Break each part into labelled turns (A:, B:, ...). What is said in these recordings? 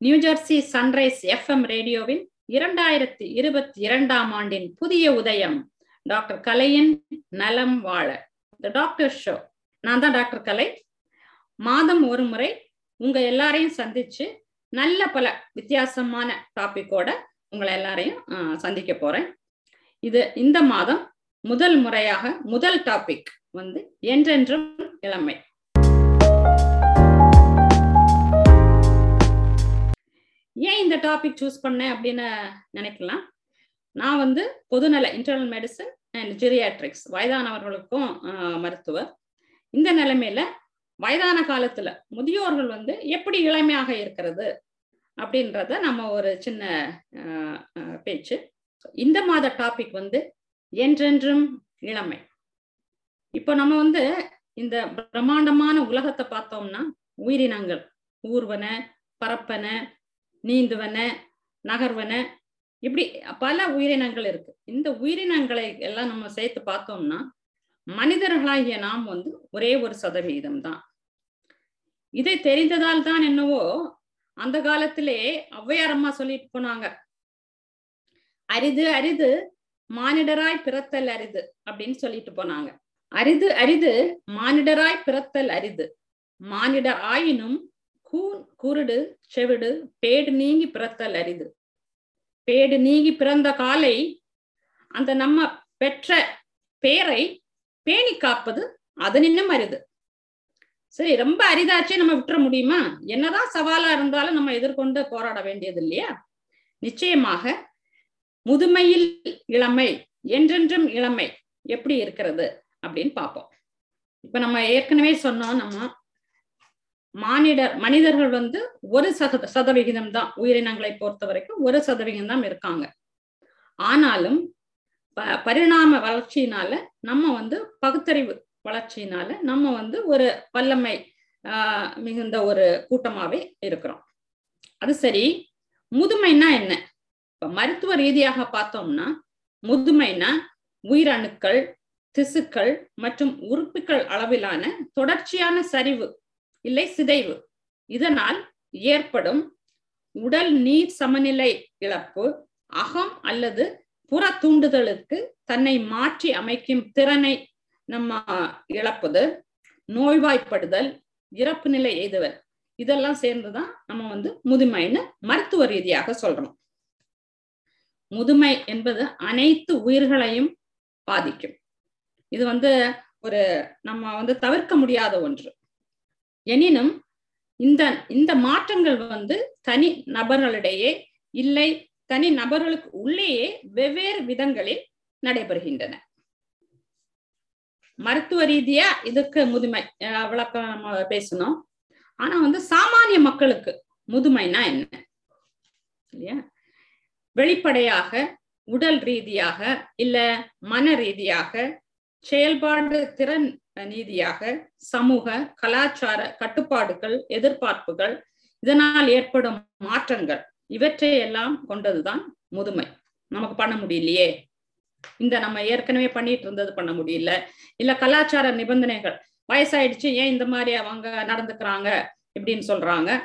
A: New Jersey sunrise FM ரேடியோவின் இரண்டாயிரத்தி இருபத்தி இரண்டாம் ஆண்டின் புதிய உதயம் டாக்டர் கலையின் நலம் வாழ த டாக்டர் ஷோ. நான் தான் டாக்டர் கலை. மாதம் ஒரு முறை உங்க எல்லாரையும் சந்திச்சு நல்ல பல வித்தியாசமான டாபிக்கோட உங்களை எல்லாரையும் சந்திக்க போறேன். இது இந்த மாதம் முதல் முறையாக முதல் டாபிக் வந்து என்றென்றும் இளமை. ஏன் இந்த டாபிக் சூஸ் பண்ணேன் அப்படின்னு நினைக்கலாம்? நான் வந்து பொதுநல இன்டர்னல் மெடிசன் அண்ட் ஜெரியாட்ரிக்ஸ் வயதானவர்களுக்கும் மருத்துவர். இந்த நிலைமையில வயதான காலத்துல முதியோர்கள் வந்து எப்படி இளமையாக இருக்கிறது அப்படின்றத நம்ம ஒரு சின்ன பேச்சு. இந்த மாத டாபிக் வந்து என்றென்றும் இளமை. இப்போ நம்ம வந்து இந்த பிரம்மாண்டமான உலகத்தை பார்த்தோம்னா உயிரினங்கள் ஊர்வன பரப்பன நீந்துவன நகர்வன இப்படி பல உயிரினங்கள் இருக்கு. இந்த உயிரினங்களை எல்லாம் நம்ம சேர்த்து பார்த்தோம்னா மனிதர்களாகிய நாம் வந்து ஒரே ஒரு சதவிகிதம் தான். இதை தெரிந்ததால் தான் என்னவோ அந்த காலத்திலே ஔவையாரம்மா சொல்லிட்டு போனாங்க. அரிது அரிது மானிடராய் பிறத்தல் அரிது அப்படின்னு சொல்லிட்டு போனாங்க. அரிது அரிது மானிடராய் பிறத்தல் அரிது. மானிடர் ஆயினும் கூன் குருடு செவிடு பேடு நீங்கி பிறத்தல் அரிது. பேடு நீங்கி பிறந்த காலை அந்த நம்ம பெற்ற பேரை பேணி காப்பது அதனின்னும் அரிது. சரி ரொம்ப அரிதாச்சே நம்ம விட்டுற முடியுமா? என்னதான் சவாலா இருந்தாலும் நம்ம எதிர்கொண்டு போராட வேண்டியது இல்லையா? நிச்சயமாக முதுமையில் இளமை என்றென்றும் இளமை எப்படி இருக்கிறது அப்படின்னு பார்ப்போம். இப்ப நம்ம ஏற்கனவே சொன்னோம் நம்ம மானிடர் மனிதர்கள் வந்து ஒரு சத சதவிகிதம் தான் உயிரினங்களை பொறுத்த வரைக்கும் ஒரு சதவிகிதம் தான் இருக்காங்க. ஆனாலும் ப பரிணாம வளர்ச்சியினால நம்ம வந்து பகுத்தறிவு வளர்ச்சியினால நம்ம வந்து ஒரு வல்லமை ஆஹ் மிகுந்த ஒரு கூட்டமாவே இருக்கிறோம். அது சரி முதுமைனா என்ன? இப்ப மருத்துவ ரீதியாக பார்த்தோம்னா முதுமைனா உயிரணுக்கள் திசுக்கள் மற்றும் உறுப்புகள் அளவிலான தொடர்ச்சியான சரிவு இல்லை சிதைவு. இதனால் ஏற்படும் உடல் நீர் சமநிலை இழப்பு அகம் அல்லது புற தூண்டுதலுக்கு தன்னை மாற்றி அமைக்கும் திறனை நம்ம இழப்பது நோய்வாய்ப்படுதல் இறப்பு நிலை எய்துவர் இதெல்லாம் சேர்ந்துதான் நம்ம வந்து முதுமைன்னு மருத்துவ ரீதியாக சொல்றோம். முதுமை என்பது அனைத்து உயிர்களையும் பாதிக்கும். இது வந்து ஒரு நம்ம வந்து தவிர்க்க முடியாத ஒன்று. எனினும் இந்த இந்த மாற்றங்கள் வந்து தனி நபர்களிடையே இல்லை தனி நபர்களுக்கு உள்ளேயே வெவ்வேறு விதங்களில் நடைபெறுகின்றன. மருத்துவ ரீதியா இதுக்கு முதுமை விளக்கம் நம்ம பேசணும். ஆனா வந்து சாமானிய மக்களுக்கு முதுமைனா என்ன? இல்லையா? வெளிப்படையாக உடல் ரீதியாக இல்ல மன ரீதியாக செயல்பாடு திறன் நீதியாக சமூக கலாச்சார கட்டுப்பாடுகள் எதிர்பார்ப்புகள் இதனால் ஏற்படும் மாற்றங்கள் இவற்றை எல்லாம் கொண்டதுதான் முதுமை. நமக்கு பண்ண முடியலையே. இந்த நம்ம ஏற்கனவே பண்ணிட்டு இருந்தது பண்ண முடியல. இல்ல கலாச்சார நிபந்தனைகள். வயசாயிடுச்சு ஏன் இந்த மாதிரி அவங்க நடந்துக்கிறாங்க இப்படின்னு சொல்றாங்க.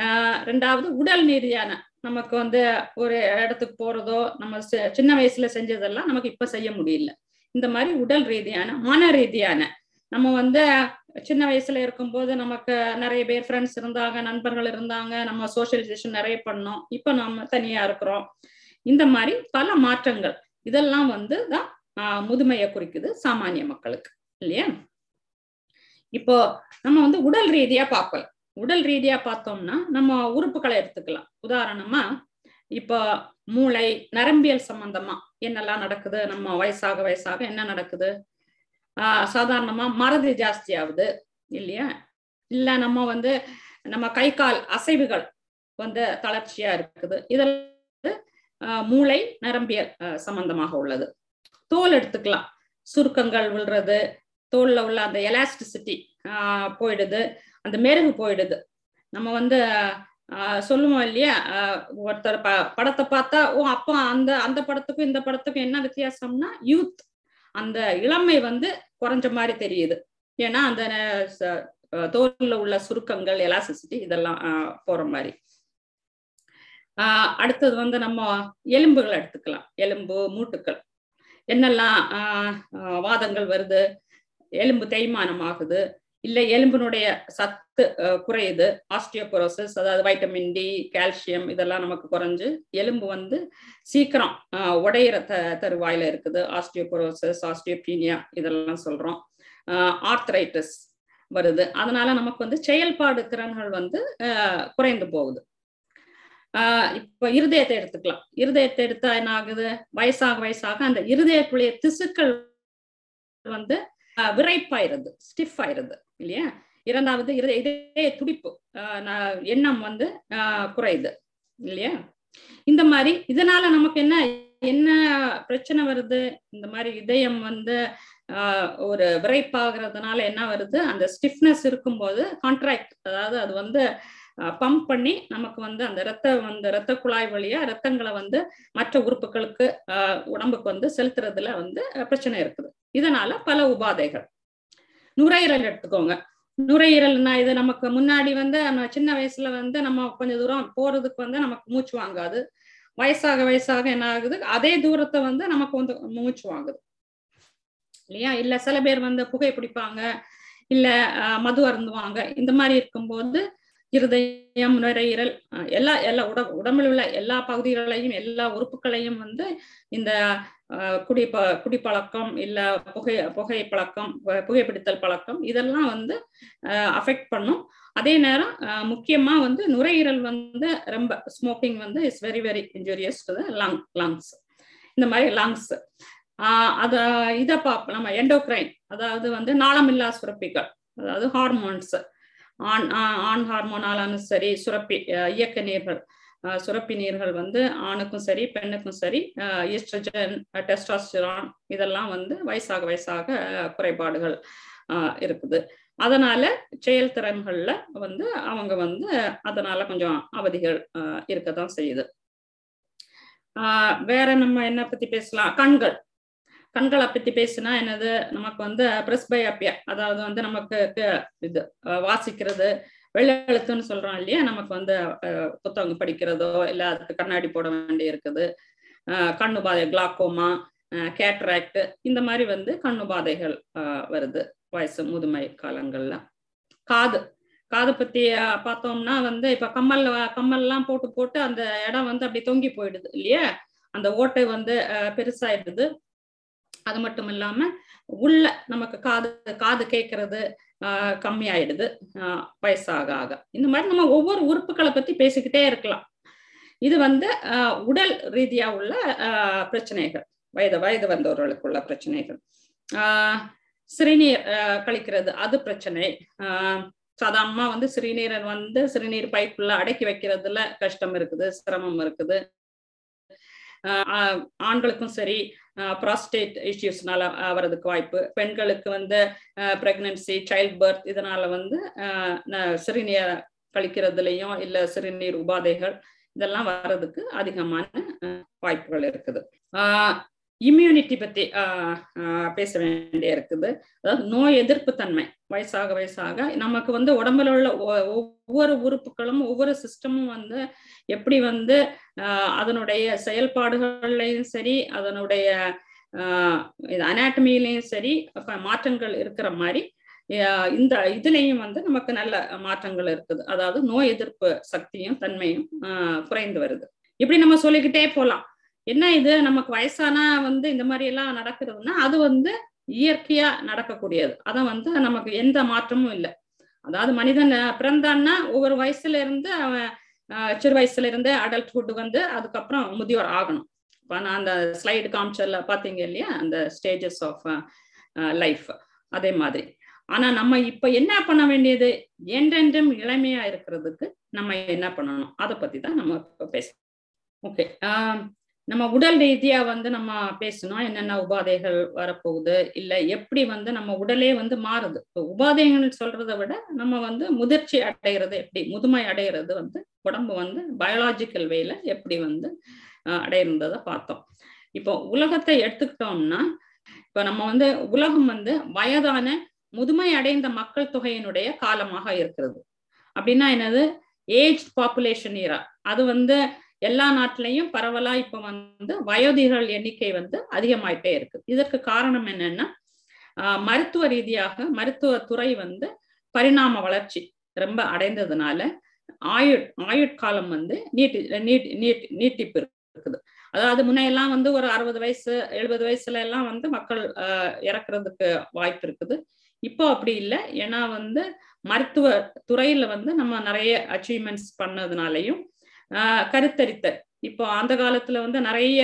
A: ஆஹ் ரெண்டாவது உடல் ரீதியான நமக்கு வந்து ஒரு இடத்துக்கு போறதோ நம்ம சின்ன வயசுல செஞ்சதெல்லாம் நமக்கு இப்ப செய்ய முடியல. இந்த மாதிரி உடல் ரீதியான மன ரீதியான. நம்ம வந்து சின்ன வயசுல இருக்கும்போது நமக்கு நிறைய பேர் ஃப்ரெண்ட்ஸ் இருந்தாங்க நண்பர்கள் இருந்தாங்க நம்ம சோசியலைசேஷன் நிறைய பண்ணோம். இப்ப நம்ம தனியா இருக்கிறோம். இந்த மாதிரி பல மாற்றங்கள். இதெல்லாம் வந்து தான் முதுமையை குறிக்குது சாமானிய மக்களுக்கு. இல்லையா? இப்போ நம்ம வந்து உடல் ரீதியா பார்க்கலாம் உடல் ரீதியா பார்த்தோம்னா நம்ம உறுப்புகளை எடுத்துக்கலாம். உதாரணமா இப்போ மூளை நரம்பியல் சம்பந்தமா. என்னெல்லாம் நடக்குது நம்ம வயசாக வயசாக என்ன நடக்குது? ஆஹ் சாதாரணமா மறதி ஜாஸ்தி ஆகுது இல்லையா? இல்ல நம்ம வந்து நம்ம கை கால் அசைவுகள் வந்து தளர்ச்சியா இருக்குது. இதெல்லாம் மூளை நரம்பியல் சம்பந்தமாக உள்ளது. தோல் எடுத்துக்கலாம். சுருக்கங்கள் விழுறது தோல்ல உள்ள அந்த எலாஸ்டிசிட்டி போயிடுது அந்த மெருகு போயிடுது. நம்ம வந்து சொல்லுவோம் இல்லையா? ஒருத்தர் ப படத்தை பார்த்தா ஓ அப்போ அந்த அந்த படத்துக்கும் இந்த படத்துக்கும் என்ன வித்தியாசம்னா யூத் அந்த இளமை வந்து குறைஞ்ச மாதிரி தெரியுது. ஏன்னா அந்த தோல்ல உள்ள சுருக்கங்கள் எலாசிசிட்டி இதெல்லாம் போற மாதிரி. ஆஹ் அடுத்தது வந்து நம்ம எலும்புகள் எடுத்துக்கலாம். எலும்பு மூட்டுக்கள். என்னெல்லாம் வாதங்கள் வருது? எலும்பு தேய்மானம் ஆகுது. இல்லை எலும்பினுடைய சத்து குறையுது. ஆஸ்டியோபரோசஸ் அதாவது வைட்டமின் டி கால்சியம் இதெல்லாம் நமக்கு குறைஞ்சு எலும்பு வந்து சீக்கிரம் உடையிற த தருவாயில இருக்குது. ஆஸ்டியோபரோசஸ் ஆஸ்டியோபீனியா இதெல்லாம் சொல்றோம். ஆர்த்ரைட்டிஸ் வருது. அதனால நமக்கு வந்து செயல்பாடு திறன்கள் வந்து குறைந்து போகுது. ஆஹ் இப்ப இருதயத்தை எடுத்துக்கலாம். இருதயத்தை எடுத்தா என்ன ஆகுது? வயசாக வயசாக அந்த இருதயத்துடைய திசுக்கள் வந்து விரைப்பாயிருது ஸ்டிஃப் ஆயிருது. இல்லையா? இரண்டாவது இருதய இதய துடிப்பு எண்ணம் வந்து குறையுது இல்லையா? இந்த மாதிரி இதனால நமக்கு என்ன என்ன பிரச்சனை வருது? இந்த மாதிரி இதயம் வந்து ஒரு விரைப்பாகிறதுனால என்ன வருது? அந்த ஸ்டிஃப்னஸ் இருக்கும்போது கான்ட்ராக்ட் அதாவது அது வந்து பம்ப் பண்ணி நமக்கு வந்து அந்த ரத்த வந்து ரத்த குழாய் வழியா ரத்தங்களை வந்து மற்ற உறுப்புகளுக்கு உடம்புக்கு வந்து செலுத்துறதுல வந்து பிரச்சனை இருக்குது. இதனால பல உபாதைகள். நுரையீரல் எடுத்துக்கோங்க. நுரையீரல்னா இது நமக்கு முன்னாடி வந்து நம்ம சின்ன வயசுல வந்து நம்ம கொஞ்சம் தூரம் போறதுக்கு வந்து நமக்கு மூச்சு வாங்காது. வயசாக வயசாக என்ன ஆகுது? அதே தூரத்தை வந்து நமக்கு வந்து மூச்சு வாங்குது. இல்லையா? இல்ல சில பேர் வந்து புகை பிடிப்பாங்க. இல்ல மது அருந்துவாங்க. இந்த மாதிரி இருக்கும்போது இருதயம் நுரையீரல் எல்லா எல்லா உட உடம்பில் உள்ள எல்லா பகுதிகளையும் எல்லா உறுப்புகளையும் வந்து இந்த குடி ப குடிப்பழக்கம் இல்ல புகை புகை பழக்கம் புகைப்பிடித்தல் பழக்கம் இதெல்லாம் வந்து அஃபெக்ட் பண்ணும். அதே நேரம் முக்கியமா வந்து நுரையீரல் வந்து ரொம்ப ஸ்மோக்கிங் வந்து is very very injurious to lung lungs இந்த மாதிரி லங்ஸ் ஆஹ் அத இதை பார்ப்போம் நம்ம எண்டோக்ரைன் அதாவது வந்து நாளமில்லா சுரப்பிகள் அதாவது ஹார்மோன்ஸ் ஆண் ஆண் ஹார்மோனாலும் சரி சுரப்பி இயக்க நீர்கள். சுரப்பி நீர்கள் வந்து ஆணுக்கும் சரி பெண்ணுக்கும் சரி ஈஸ்ட்ரஜன் டெஸ்டாஸ்டிரான் இதெல்லாம் வந்து வயசாக வயசாக குறைபாடுகள் இருக்குது. அதனால செயல்திறன்கள்ல வந்து அவங்க வந்து அதனால கொஞ்சம் அவதிகள் இருக்கதான் செய்யுது. வேற நம்ம என்ன பத்தி பேசலாம்? கண்கள். கண்களை பத்தி பேசினா என்னது? நமக்கு வந்து பிரஸ்பயாப்பியா அதாவது வந்து நமக்கு இது வாசிக்கிறது வெள்ளை எழுத்துன்னு சொல்றோம் இல்லையா? நமக்கு வந்து புத்தகம் படிக்கிறதோ இல்ல அதுக்கு கண்ணாடி போட வேண்டி இருக்குது கண்ணு பாதை கிளாக்கோமா கேட்ராக்ட் இந்த மாதிரி வந்து கண்ணு பாதைகள் வருது வயசு முதுமை காலங்கள்ல. காது. காது பத்தி பார்த்தோம்னா வந்து இப்ப கம்மல் கம்மல்லாம் போட்டு போட்டு அந்த இடம் வந்து அப்படி தொங்கி போயிடுது இல்லையா? அந்த ஓட்டை வந்து பெருசாயிடுது. அது மட்டும் இல்லாம உள்ள நமக்கு காது காது கேட்கறது கம்மியாயிடுது. ஆஹ் வயசாக ஆக. இந்த மாதிரி நம்ம ஒவ்வொரு உறுப்புகளை பத்தி பேசிக்கிட்டே இருக்கலாம். இது வந்து ஆஹ் உடல் ரீதியா உள்ள ஆஹ் பிரச்சனைகள். வயது வயது வந்தவர்களுக்குள்ள பிரச்சனைகள். ஆஹ் சிறுநீர் கழிக்கிறது அது பிரச்சனை. ஆஹ் சாதாரணமா வந்து சிறுநீரை வந்து சிறுநீர் பைப்புல அடக்கி வைக்கிறதுல கஷ்டம் இருக்குது சிரமம் இருக்குது. ஆண்களுக்கும் சரி ப்ராஸ்டேட் இஷ்யூஸ்னால வர்றதுக்கு வாய்ப்பு. பெண்களுக்கு வந்து பிரெக்னன்சி சைல்ட் பர்த் இதனால வந்து சிறுநீர் கழிக்கிறதுலையும் இல்லை சிறுநீர் உபாதைகள் இதெல்லாம் வர்றதுக்கு அதிகமான வாய்ப்புகள் இருக்குது. இம்யூனிட்டி பத்தி பேச வேண்டிய இருக்குது. அதாவது நோய் எதிர்ப்பு தன்மை வயசாக வயசாக நமக்கு வந்து உடம்புல உள்ள ஒவ்வொரு உறுப்புகளும் ஒவ்வொரு சிஸ்டமும் வந்து எப்படி வந்து அதனுடைய செயல்பாடுகள்லையும் சரி அதனுடைய அனாட்டமிலையும் சரி மாற்றங்கள் இருக்கிற மாதிரி இந்த இதுலயும் வந்து நமக்கு நல்ல மாற்றங்கள் இருக்குது. அதாவது நோய் எதிர்ப்பு சக்தியும் தன்மையும் குறைந்து வருது. இப்படி நம்ம சொல்லிக்கிட்டே போலாம். என்ன இது? நமக்கு வயசானா வந்து இந்த மாதிரி எல்லாம் நடக்கிறதுன்னா அது வந்து இயற்கையா நடக்கக்கூடியது. அதான் வந்து நமக்கு எந்த மாற்றமும் இல்லை. அதாவது மனிதன் பிறந்தான்னா ஒவ்வொரு வயசுல இருந்து அவன் சிறு வயசுல இருந்து அடல்ட்ஹுட் வந்து அதுக்கப்புறம் முதியோர் ஆகணும். இப்போ நான் அந்த ஸ்லைடு காமிச்சர்ல பாத்தீங்க இல்லையா? அந்த ஸ்டேஜஸ் ஆஃப் லைஃப் அதே மாதிரி. ஆனா நம்ம இப்ப என்ன பண்ண வேண்டியது? என்றென்றும் இளமையா இருக்கிறதுக்கு நம்ம என்ன பண்ணணும்? அதை பத்தி தான் நம்ம பேசணும் ஓகே நம்ம உடல் ரீதியா வந்து நம்ம பேசணும் என்னென்ன உபாதைகள் வரப்போகுது? இல்ல எப்படி வந்து நம்ம உடலே வந்து மாறுது? இப்போ உபாதைகள் சொல்றதை விட நம்ம வந்து முதிர்ச்சி அடைகிறது எப்படி? முதுமை அடைகிறது வந்து உடம்பு வந்து பயாலாஜிக்கல் வேல எப்படி வந்து அடையிருந்ததை பார்த்தோம். இப்போ உலகத்தை எடுத்துக்கிட்டோம்னா இப்போ நம்ம வந்து உலகம் வந்து வயதான முதுமை அடைந்த மக்கள் தொகையினுடைய காலமாக இருக்கிறது. அப்படின்னா என்னது? ஏஜ் பாப்புலேஷன் ஈரா அது வந்து எல்லா நாட்டிலையும் பரவலா இப்ப வந்து வயோதிகள் எண்ணிக்கை வந்து அதிகமாயிட்டே இருக்கு. இதற்கு காரணம் என்னன்னா மருத்துவ ரீதியாக மருத்துவ துறை வந்து பரிணாம வளர்ச்சி ரொம்ப அடைந்ததுனால ஆயுட் ஆயுட்காலம் வந்து நீட்டி நீட்டி நீட்டி நீட்டிப்பு இருக்குது. அதாவது முன்னையெல்லாம் வந்து ஒரு அறுபது வயசு எழுபது வயசுல எல்லாம் வந்து மக்கள் இறக்குறதுக்கு வாய்ப்பு இருக்குது. இப்போ அப்படி இல்லை. ஏன்னா வந்து மருத்துவ துறையில வந்து நம்ம நிறைய அச்சீவ்மெண்ட்ஸ் பண்ணதுனாலையும் கருத்தரித்தல். இப்போ அந்த காலத்துல வந்து நிறைய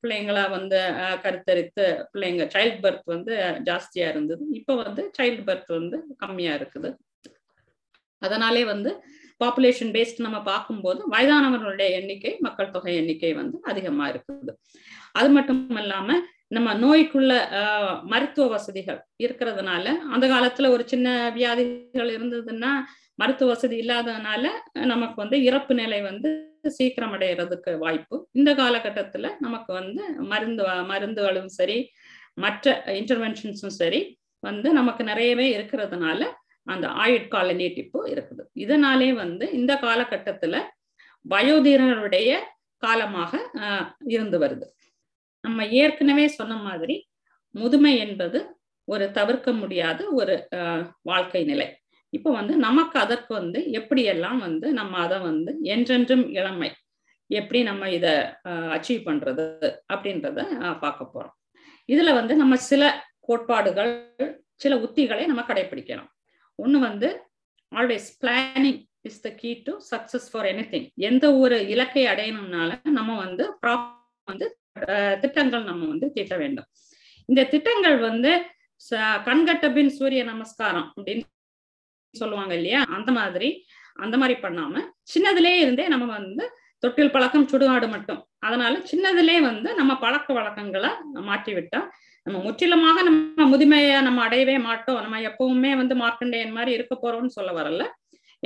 A: பிள்ளைங்களா வந்து கருத்தரித்து பிள்ளைங்க சைல்ட் பர்த் வந்து ஜாஸ்தியா இருந்தது. இப்போ வந்து சைல்ட் பர்த் வந்து கம்மியா இருக்குது. அதனாலே வந்து பாப்புலேஷன் பேஸ்ட் நம்ம பார்க்கும்போது வயதானவர்களுடைய எண்ணிக்கை மக்கள் தொகை எண்ணிக்கை வந்து அதிகமா இருக்குது. அது மட்டும் இல்லாம நம்ம நோய்க்குள்ள மருத்துவ வசதிகள் இருக்கிறதுனால அந்த காலத்துல ஒரு சின்ன வியாதிகள் இருந்ததுன்னா மருத்துவ வசதி இல்லாததுனால நமக்கு வந்து இறப்பு நிலை வந்து சீக்கிரம் அடைகிறதுக்கு வாய்ப்பு. இந்த காலகட்டத்துல நமக்கு வந்து மருந்து மருந்துகளும் சரி மற்ற இன்டர்வென்ஷன்ஸும் சரி வந்து நமக்கு நிறையவே இருக்கிறதுனால அந்த ஆயுட்கால நீட்டிப்பு இருக்குது. இதனாலே வந்து இந்த காலகட்டத்துல வயோதீரனுடைய காலமாக இருந்து வருது. நம்ம ஏற்கனவே சொன்ன மாதிரி முதுமை என்பது ஒரு தவிர்க்க முடியாத ஒரு வாழ்க்கை நிலை. இப்போ வந்து நமக்கு அதற்கு வந்து எப்படியெல்லாம் வந்து நம்ம அதை வந்து என்றென்றும் இளமை எப்படி நம்ம இதை அச்சீவ் பண்றது அப்படின்றத பார்க்க போறோம். இதுல வந்து நம்ம சில கோட்பாடுகள் சில உத்திகளை நம்ம கடைபிடிக்கணும் ஒண்ணு வந்து always planning is the key to success for anything எந்த ஒரு இலக்கை அடையணும்னால நம்ம வந்து வந்து திட்டங்கள் நம்ம வந்து தீட்ட வேண்டும். இந்த திட்டங்கள் வந்து கண்கட்ட பின் சூரிய நமஸ்காரம் அப்படின்னு சொல்லுவாங்க இல்லையா? அந்த மாதிரி அந்த மாதிரி பண்ணாம சின்னதுலே இருந்தே நம்ம வந்து தொட்டில் பழக்கம் சுடுகாடு மட்டும். அதனால சின்னதுலே வந்து நம்ம பழக்க வழக்கங்களை மாற்றி விட்டா நம்ம முற்றிலுமாக நம்ம முதுமையை நம்ம அடையவே மாட்டோம். நம்ம எப்பவுமே வந்து மார்க்கண்டேயன் மாதிரி இருக்க போறோம்னு சொல்ல வரல.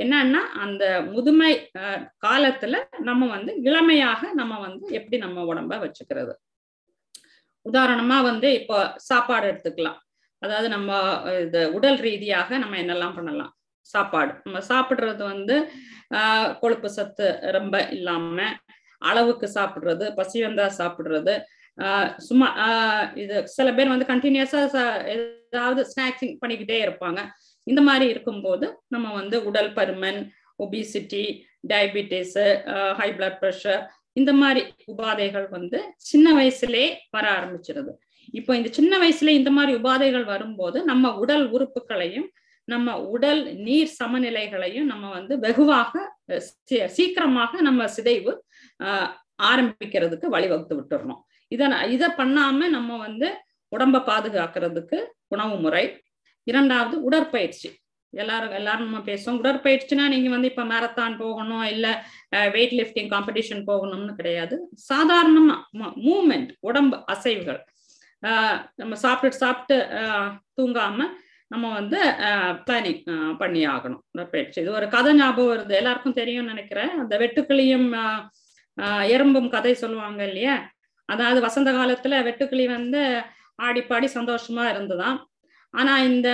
A: என்னன்னா அந்த முதுமை காலத்துல நம்ம வந்து இளமையாக நம்ம வந்து எப்படி நம்ம உடம்ப வச்சுக்கிறது. உதாரணமா வந்து இப்போ சாப்பாடு எடுத்துக்கலாம். அதாவது நம்ம இது உடல் ரீதியாக நம்ம என்னெல்லாம் பண்ணலாம்? சாப்பாடு. நம்ம சாப்பிடுறது வந்து ஆஹ் கொழுப்பு சத்து ரொம்ப இல்லாம அளவுக்கு சாப்பிடுறது பசி வந்தா சாப்பிடுறது ஆஹ் சும்மா ஆஹ் இது சில பேர் வந்து கண்டினியூஸா ஏதாவது ஸ்நாக்ஸிங் பண்ணிக்கிட்டே இருப்பாங்க. இந்த மாதிரி இருக்கும்போது நம்ம வந்து உடல் பருமன் obesity diabetes high blood pressure இந்த மாதிரி உபாதைகள் வந்து சின்ன வயசுலே வர ஆரம்பிச்சிருது. இப்போ இந்த சின்ன வயசுல இந்த மாதிரி உபாதைகள் வரும்போது நம்ம உடல் உறுப்புகளையும் நம்ம உடல் நீர் சமநிலைகளையும் நம்ம வந்து வெகுவாக சீக்கிரமாக நம்ம சிதைவு ஆஹ் ஆரம்பிக்கிறதுக்கு வழிவகுத்து விட்டுறணும். இதை இதை பண்ணாம நம்ம வந்து உடம்ப பாதுகாக்கிறதுக்கு உணவு முறை இரண்டாவது உடற்பயிற்சி. எல்லாரும் எல்லாரும் நம்ம பேசுவோம். உடற்பயிற்சினா நீங்க வந்து இப்ப மேரத்தான் போகணும் இல்ல வெயிட் லிஃப்டிங் காம்படிஷன் போகணும்னு கிடையாது. சாதாரணமா மூமெண்ட் உடம்பு அசைவுகள். நம்ம சாப்பிட்டு சாப்பிட்டு தூங்காம நம்ம வந்து பிளானிங் பண்ணி ஆகணும் உடற்பயிற்சி. இது ஒரு கதை ஞாபகம் வருது. எல்லாருக்கும் தெரியும்னு நினைக்கிறேன். அந்த வெட்டுக்கிளியும் எறும்பும் கதை சொல்லுவாங்க இல்லையா? அதாவது வசந்த காலத்துல வெட்டுக்கிளி வந்து ஆடி பாடி சந்தோஷமா இருந்ததான். ஆனா இந்த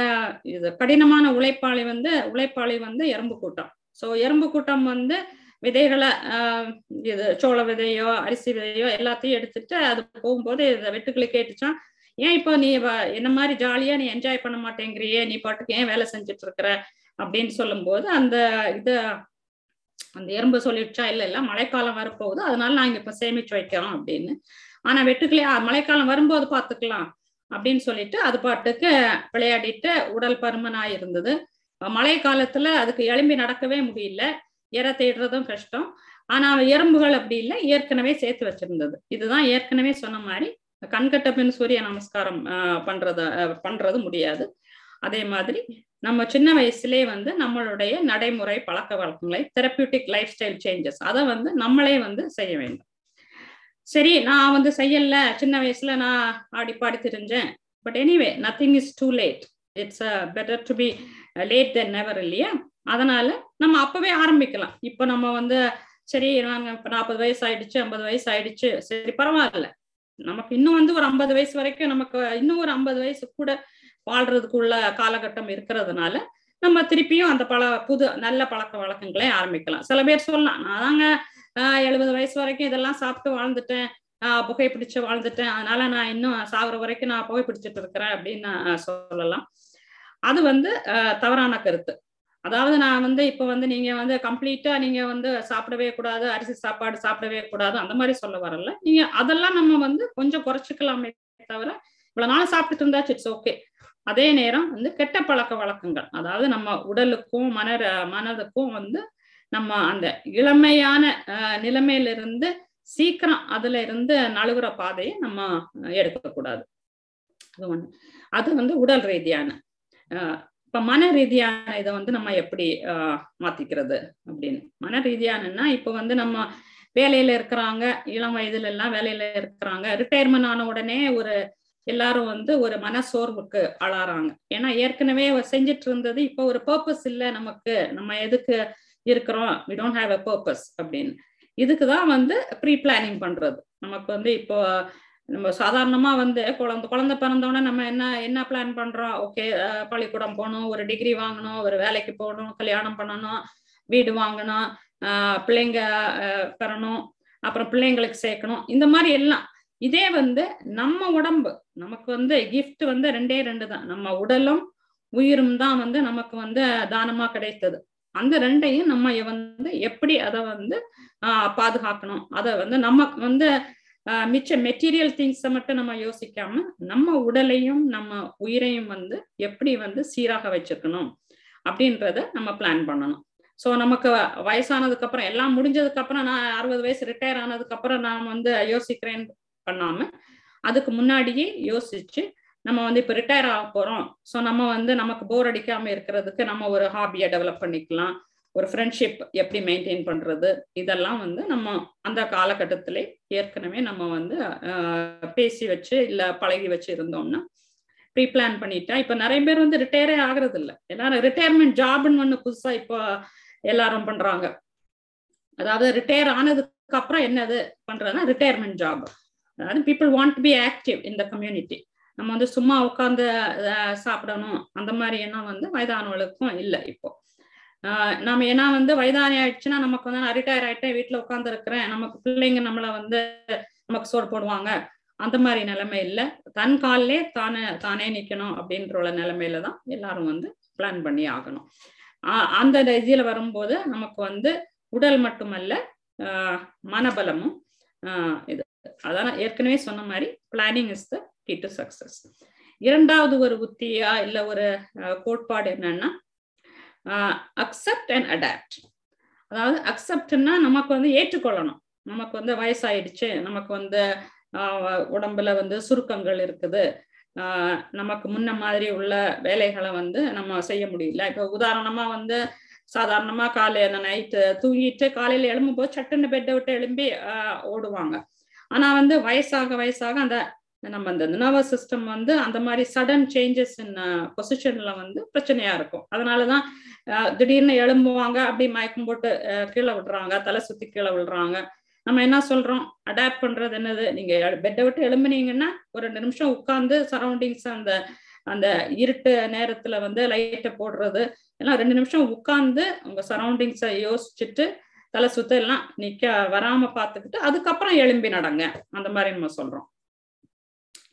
A: இது கடினமான உழைப்பாளி வந்து உழைப்பாளி வந்து எறும்பு கூட்டம். ஸோ எறும்பு கூட்டம் வந்து விதைகளை ஆஹ் இது சோள விதையோ அரிசி விதையோ எல்லாத்தையும் எடுத்துட்டு அது போகும்போது இதை வெட்டுக்களை கேட்டுச்சான். ஏன் இப்போ நீ என்ன மாதிரி ஜாலியா நீ என்ஜாய் பண்ண மாட்டேங்கிறியே? நீ பாட்டுக்கு ஏன் வேலை செஞ்சுட்டு இருக்கிற அப்படின்னு சொல்லும்போது அந்த இது அந்த எறும்பு சொல்லிடுச்சா இல்ல இல்ல மழைக்காலம் வரப்போகுது. அதனால நாங்க இப்ப சேமிச்சு வைக்கிறோம் அப்படின்னு. ஆனா வெட்டுக்கிளி மழைக்காலம் வரும்போது பாத்துக்கலாம் அப்படின்னு சொல்லிட்டு அது பாட்டுக்கு விளையாடிட்டு உடல் பருமனா இருந்தது. மழை காலத்துல அதுக்கு எழும்பி நடக்கவே முடியல. இற தேடுறதும் கஷ்டம். ஆனா எறும்புகள் அப்படி இல்லை ஏற்கனவே சேர்த்து வச்சிருந்தது. இதுதான் ஏற்கனவே சொன்ன மாதிரி கண்கட்ட பின் சூரிய நமஸ்காரம் பண்றது பண்றது முடியாது. அதே மாதிரி நம்ம சின்ன வயசுலேயே வந்து நம்மளுடைய நடைமுறை பழக்க வழக்கங்களை தெரப்பியூட்டிக் லைஃப் ஸ்டைல் சேஞ்சஸ் அதை வந்து நம்மளே வந்து செய்ய வேண்டும். சரி நான் வந்து செய்யல. சின்ன வயசுல நான் ஆடி பாடி தெரிஞ்சேன் but anyway nothing is too late it's better to be late than never இல்லையா? அதனால நம்ம அப்பவே ஆரம்பிக்கலாம். இப்போ நம்ம வந்து சரி நாங்க இப்போ நாற்பது வயசு ஆயிடுச்சு ஐம்பது வயசு ஆயிடுச்சு. சரி பரவாயில்ல. நமக்கு இன்னும் வந்து ஒரு ஐம்பது வயசு வரைக்கும் நமக்கு இன்னும் ஒரு ஐம்பது வயசு கூட வாழ்றதுக்குள்ள காலகட்டம் இருக்கிறதுனால நம்ம திருப்பியும் அந்த பல புது நல்ல பழக்க வழக்கங்களை ஆரம்பிக்கலாம். சில பேர் சொல்லலாம் நான் ஆஹ் எழுபது வயசு வரைக்கும் இதெல்லாம் சாப்பிட்டு வாழ்ந்துட்டேன். ஆஹ் புகைப்பிடிச்சு வாழ்ந்துட்டேன். அதனால நான் இன்னும் சாகுற வரைக்கும் நான் புகைப்பிடிச்சிட்டு இருக்கிறேன் அப்படின்னு சொல்லலாம். அது வந்து தவறான கருத்து. அதாவது நான் வந்து இப்போ வந்து நீங்க வந்து கம்ப்ளீட்டா நீங்க வந்து சாப்பிடவே கூடாது அரிசி சாப்பாடு சாப்பிடவே கூடாது அந்த மாதிரி சொல்ல வரல. நீங்க அதெல்லாம் நம்ம வந்து கொஞ்சம் குறைச்சிக்கலாமே தவிர இவ்வளவு நாள் சாப்பிட்டுட்டு இருந்தாச்சு இட்ஸ் ஓகே அதே நேரம் வந்து கெட்ட பழக்க வழக்கங்கள். அதாவது நம்ம உடலுக்கும் மன மனதுக்கும் வந்து நம்ம அந்த இளமையான நிலைமையிலிருந்து சீக்கிரம் அதுல இருந்து நழுவுற பாதையை நம்ம எடுக்கக்கூடாது. அது ஒண்ணு. அது வந்து உடல் ரீதியான இப்ப மன ரீதியான இதை வந்து நம்ம எப்படி மாத்திக்கிறது அப்படின்னு. மன ரீதியானன்னா இப்ப வந்து நம்ம வேலையில இருக்கிறாங்க இளம் வயதுல எல்லாம் வேலையில இருக்கிறாங்க ரிட்டையர்மெண்ட் ஆன உடனே ஒரு எல்லாரும் வந்து ஒரு மனசோர்வுக்கு ஆளாறாங்க. ஏன்னா ஏற்கனவே செஞ்சுட்டு இருந்தது இப்போ ஒரு பர்பஸ் இல்லை நமக்கு. நம்ம எதுக்கு இருக்கிறோம். We don't have a purpose அப்படின்னு. இதுக்கு தான் வந்து ப்ரீ பிளானிங் பண்றது. நமக்கு வந்து இப்போ நம்ம சாதாரணமா வந்து குழந்தை குழந்தை பிறந்தோடனே நம்ம என்ன என்ன பிளான் பண்றோம்? ஓகே பள்ளிக்கூடம் போகணும் ஒரு டிகிரி வாங்கணும் ஒரு வேலைக்கு போகணும் கல்யாணம் பண்ணணும் வீடு வாங்கணும் பிள்ளைங்க பெறணும் அப்புறம் பிள்ளைங்களுக்கு சேர்க்கணும். இந்த மாதிரி எல்லாம். இதே வந்து நம்ம உடம்பு நமக்கு வந்து கிஃப்ட் வந்து ரெண்டே ரெண்டு தான். நம்ம உடலும் உயிரும் தான் வந்து நமக்கு வந்து தானமா கிடைத்தது. அந்த ரெண்டையும் நம்ம வந்து எப்படி அதை வந்து ஆஹ் பாதுகாக்கணும்? அதை வந்து நம்ம வந்து மிச்ச மெட்டீரியல் திங்ஸை மட்டும் நம்ம யோசிக்காம நம்ம உடலையும் நம்ம உயிரையும் வந்து எப்படி வந்து சீராக வச்சிருக்கணும் அப்படின்றத நம்ம பிளான் பண்ணணும். ஸோ நமக்கு வயசானதுக்கு அப்புறம் எல்லாம் முடிஞ்சதுக்கு அப்புறம் நான் அறுபது வயசு ரிட்டையர் ஆனதுக்கு அப்புறம் நான் வந்து யோசிக்கிறேன் பண்ணாம அதுக்கு முன்னாடியே யோசிச்சு நம்ம வந்து இப்போ ரிட்டையர் ஆக போறோம். ஸோ நம்ம வந்து நமக்கு போர் அடிக்காம இருக்கிறதுக்கு நம்ம ஒரு ஹாபியை டெவலப் பண்ணிக்கலாம். ஒரு ஃப்ரெண்ட்ஷிப் எப்படி மெயின்டைன் பண்றது? இதெல்லாம் வந்து நம்ம அந்த காலகட்டத்திலே ஏற்கனவே நம்ம வந்து பேசி வச்சு இல்ல பழகி வச்சு இருந்தோம்னா ப்ரீ பிளான் பண்ணிட்டா இப்ப நிறைய பேர் வந்து ரிட்டையரே ஆகுறது இல்லை எல்லாரும் ரிட்டையர்மெண்ட் ஜாப்னு ஒண்ணு புதுசா இப்போ எல்லாரும் பண்றாங்க. அதாவது ரிட்டையர் ஆனதுக்கு அப்புறம் என்னது பண்றதுன்னா ரிட்டையர்மெண்ட் ஜாப் அதாவது பீப்புள் வாண்ட் பி ஆக்டிவ் இந்த கம்யூனிட்டி நம்ம வந்து சும்மா உட்காந்து சாப்பிடணும். அந்த மாதிரி எண்ணம் வந்து வயதானவர்களுக்கும் இல்லை இப்போ. நம்ம ஏன்னா வந்து வயதானி ஆயிடுச்சுன்னா நமக்கு வந்து நான் ரிட்டையர் ஆயிட்டேன் வீட்டுல உட்காந்து இருக்கிறேன் நமக்கு பிள்ளைங்க நம்மள வந்து நமக்கு சோறு போடுவாங்க. அந்த மாதிரி நிலைமை இல்லை. தன் காலிலே தானே தானே நிக்கணும் அப்படின்ற உள்ள நிலைமையில தான் எல்லாரும் வந்து பிளான் பண்ணி ஆகணும். அந்த இதுல வரும்போது நமக்கு வந்து உடல் மட்டுமல்ல மனபலமும் இது அதான் ஏற்கனவே சொன்ன மாதிரி planning is the to success இரண்டாவது ஒரு உத்தியா இல்ல ஒரு கோட்பாடு என்னன்னா அக்செப்ட் அண்ட் அடாப்ட் அதாவது அக்செப்ட்னா நமக்கு வந்து ஏற்றுக்கொள்ளணும். நமக்கு வந்து வயசாயிடுச்சு நமக்கு வந்து உடம்புல வந்து சுருக்கங்கள் இருக்குது. நமக்கு முன்ன மாதிரி உள்ள வேலைகளை வந்து நம்ம செய்ய முடியல. இப்போ உதாரணமா வந்து சாதாரணமா காலையில நைட்டு தூங்கிட்டு காலையில எழும்பும் போது சட்டுன்னு பெட்டை விட்டு எழும்பி ஓடுவாங்க. ஆனா வந்து வயசாக வயசாக அந்த நம்ம அந்த நர்வஸ் சிஸ்டம் வந்து அந்த மாதிரி சடன் சேஞ்சஸ் இன் பொசிஷன்ல வந்து பிரச்சனையா இருக்கும். அதனாலதான் uh, திடீர்னு எழும்புவாங்க அப்படி மயக்கம் போட்டு uh, கீழே விடுறாங்க தலை சுத்தி கீழே விடுறாங்க நம்ம என்ன சொல்றோம்? அடாப்ட் பண்றது என்னது? நீங்க பெட்டை விட்டு எழும்புனீங்கன்னா ஒரு ரெண்டு நிமிஷம் உட்காந்து சரௌண்டிங்ஸ் அந்த அந்த இருட்டு நேரத்துல வந்து லைட்டை போடுறது எல்லாம் ரெண்டு நிமிஷம் உட்காந்து உங்க சரௌண்டிங்ஸை யோசிச்சுட்டு தலை சுத்த எல்லாம் நிக்க வராம பார்த்துக்கிட்டு அதுக்கப்புறம் எழும்பி நடங்க. அந்த மாதிரி நம்ம சொல்றோம்.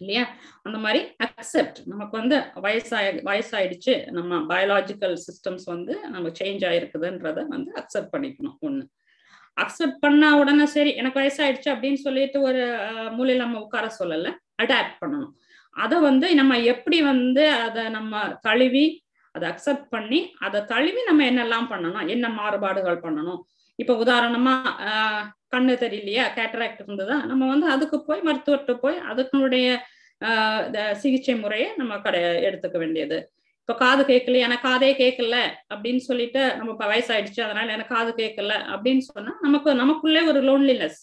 A: இல்லையா? அந்த மாதிரி அக்செப்ட் நமக்கு வந்து வயசாய வயசாயிடுச்சு. நம்ம பயாலாஜிக்கல் சிஸ்டம்ஸ் வந்து நம்ம சேஞ்ச் ஆயிருக்குதுன்றத வந்து அக்செப்ட் பண்ணிக்கணும் ஒண்ணு. அக்செப்ட் பண்ணா உடனே சரி எனக்கு வயசாயிடுச்சு அப்படின்னு சொல்லிட்டு ஒரு மூலையில நம்ம உட்கார சொல்லல அடாப்ட் பண்ணணும். அதை வந்து நம்ம எப்படி வந்து அதை நம்ம தழுவி அதை அக்செப்ட் பண்ணி அதை தழுவி நம்ம என்னெல்லாம் பண்ணணும்? என்ன மாறுபாடுகள் பண்ணணும்? இப்ப உதாரணமா ஆஹ் கண்ணு தெரியலையா? கேட்டராக்ட் இருந்ததா? நம்ம வந்து அதுக்கு போய் மருத்துவர்கிட்ட போய் அதுக்குடைய ஆஹ் சிகிச்சை முறையை நம்ம கடை எடுத்துக்க வேண்டியது. இப்போ காது கேட்கல எனக்கு காதே கேட்கல அப்படின்னு சொல்லிட்டு நம்ம இப்போ வயசாயிடுச்சு அதனால எனக்கு காது கேட்கல அப்படின்னு சொன்னா நமக்கு நமக்குள்ளே ஒரு லோன்லினஸ்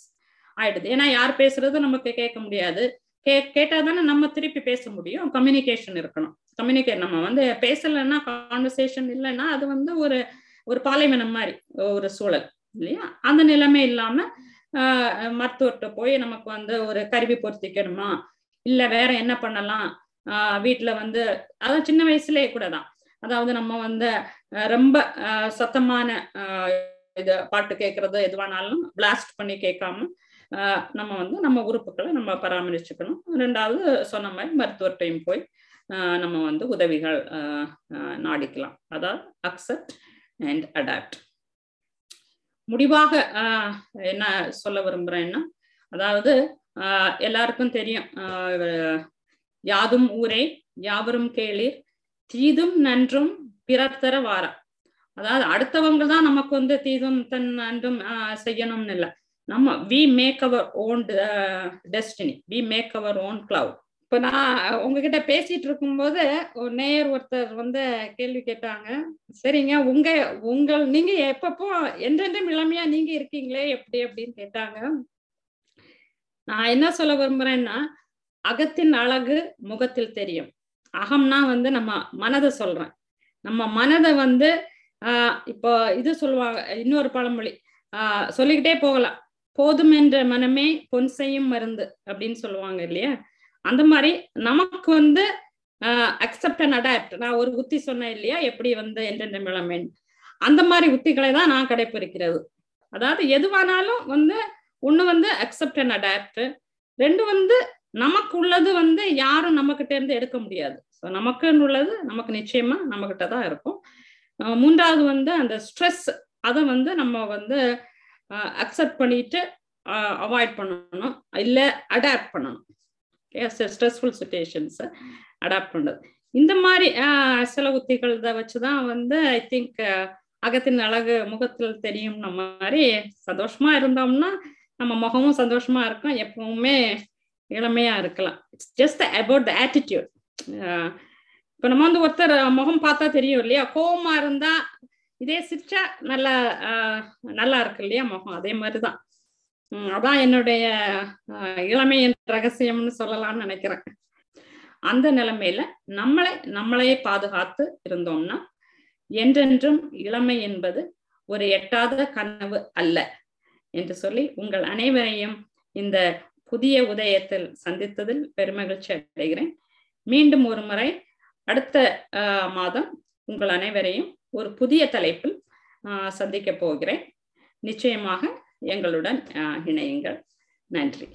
A: ஆயிடுது. ஏன்னா யார் பேசுறது நமக்கு கேட்க முடியாது. கே கேட்டா தானே நம்ம திருப்பி பேச முடியும். கம்யூனிகேஷன் இருக்கணும். கம்யூனிகேட் நம்ம வந்து பேசலைன்னா கான்வர்சேஷன் இல்லைன்னா அது வந்து ஒரு ஒரு பாலைவனம் மாதிரி ஒரு சூழல் இல்லையா? அந்த நிலைமை இல்லாம மருத்துவர்கிட்ட போய் நமக்கு வந்து ஒரு கருவி பொருத்திக்கணுமா இல்ல வேற என்ன பண்ணலாம்? வீட்டில் வந்து அது சின்ன வயசுலயே கூட தான். அதாவது நம்ம வந்து ரொம்ப சத்தமான இது பாட்டு கேட்கறது எதுவானாலும் பிளாஸ்ட் பண்ணி கேட்காம நம்ம வந்து நம்ம உறுப்புகளை நம்ம பராமரிச்சுக்கணும். ரெண்டாவது சொன்ன மாதிரி மருத்துவர்கிட்டையும் போய் நம்ம வந்து உதவிகள் நாடிக்கலாம். அதாவது அக்செப்ட் அண்ட் அடாப்ட் முடிவாக என்ன சொல்ல விரும்புறேன்னா அதாவது ஆஹ் எல்லாருக்கும் தெரியும் யாதும் ஊரே யாவரும் கேளீர் தீதும் நன்றும் பிறர் தர வாரா. அதாவது அடுத்தவங்க தான் நமக்கு வந்து தீதும் தன் நன்றும் செய்யணும்னு இல்லை. நம்ம we make our own destiny we make our own cloud இப்ப நான் உங்ககிட்ட பேசிட்டு இருக்கும்போது போது நேயர் ஒருத்தர் வந்து கேள்வி கேட்டாங்க. சரிங்க உங்க உங்கள் நீங்க எப்பப்போ என்றென்றும் இளமையா நீங்க இருக்கீங்களே எப்படி அப்படின்னு கேட்டாங்க. நான் என்ன சொல்ல விரும்புறேன்னா அகத்தின் அழகு முகத்தில் தெரியும். அகம்னா வந்து நம்ம மனதை சொல்றேன். நம்ம மனதை வந்து ஆஹ் இப்போ இது சொல்லுவாங்க இன்னொரு பழமொழி ஆஹ் சொல்லிக்கிட்டே போகலாம். போதும் என்ற மனமே பொன் செய்யும் மருந்து அப்படின்னு சொல்லுவாங்க இல்லையா? அந்த மாதிரி நமக்கு வந்து அக்செப்ட் அண்ட் அடாப்ட் நான் ஒரு உத்தி சொன்னேன் இல்லையா? எப்படி வந்து என்றென்ற அந்த மாதிரி உத்திகளை தான் நான் கடைப்பிடிக்கிறது. அதாவது எதுவானாலும் வந்து ஒன்று வந்து அக்செப்ட் அண்ட் அடாப்ட் ரெண்டு வந்து நமக்கு உள்ளது வந்து யாரும் நம்ம இருந்து எடுக்க முடியாது. ஸோ நமக்குன்னு உள்ளது நமக்கு நிச்சயமா நம்ம கிட்ட தான் இருக்கும். மூன்றாவது வந்து அந்த ஸ்ட்ரெஸ் அதை வந்து நம்ம வந்து அக்செப்ட் பண்ணிட்டு அவாய்ட் பண்ணணும். இல்லை அடாப்ட் பண்ணணும். ஸ்ட்ரெஸ்ஃபுல் சுச்சுவேஷன்ஸை அடாப்ட் பண்ணுறது இந்த மாதிரி சில உத்திகள் இதை வச்சுதான் வந்து ஐ திங்க் அகத்தின் அழகு முகத்தில் தெரியும் நம்ம மாதிரி சந்தோஷமா இருந்தோம்னா நம்ம முகமும் சந்தோஷமா இருக்கும் எப்பவுமே இளமையா இருக்கலாம். It's just about the attitude இப்போ நம்ம வந்து ஒருத்தர் முகம் பார்த்தா தெரியும் இல்லையா? கோபமா இருந்தா இதே சிரிச்சா நல்லா நல்லா இருக்கு இல்லையா முகம்? அதே மாதிரி தான் அதான் என்னுடைய இளமையின் ரகசியம்னு சொல்லலாம்னு நினைக்கிறேன். அந்த நிலைமையில நம்மளை நம்மளையே பாதுகாத்து இருந்தோம்னா என்றென்றும் இளமை என்பது ஒரு எட்டாத கனவு அல்ல என்று சொல்லி உங்கள் அனைவரையும் இந்த புதிய உதயத்தில் சந்தித்ததில் பெருமகிழ்ச்சி அடைகிறேன். மீண்டும் ஒரு முறை அடுத்த மாதம் உங்கள் அனைவரையும் ஒரு புதிய தலைப்பில் சந்திக்க போகிறேன். நிச்சயமாக எங்களுடன் இணையுங்கள். நன்றி.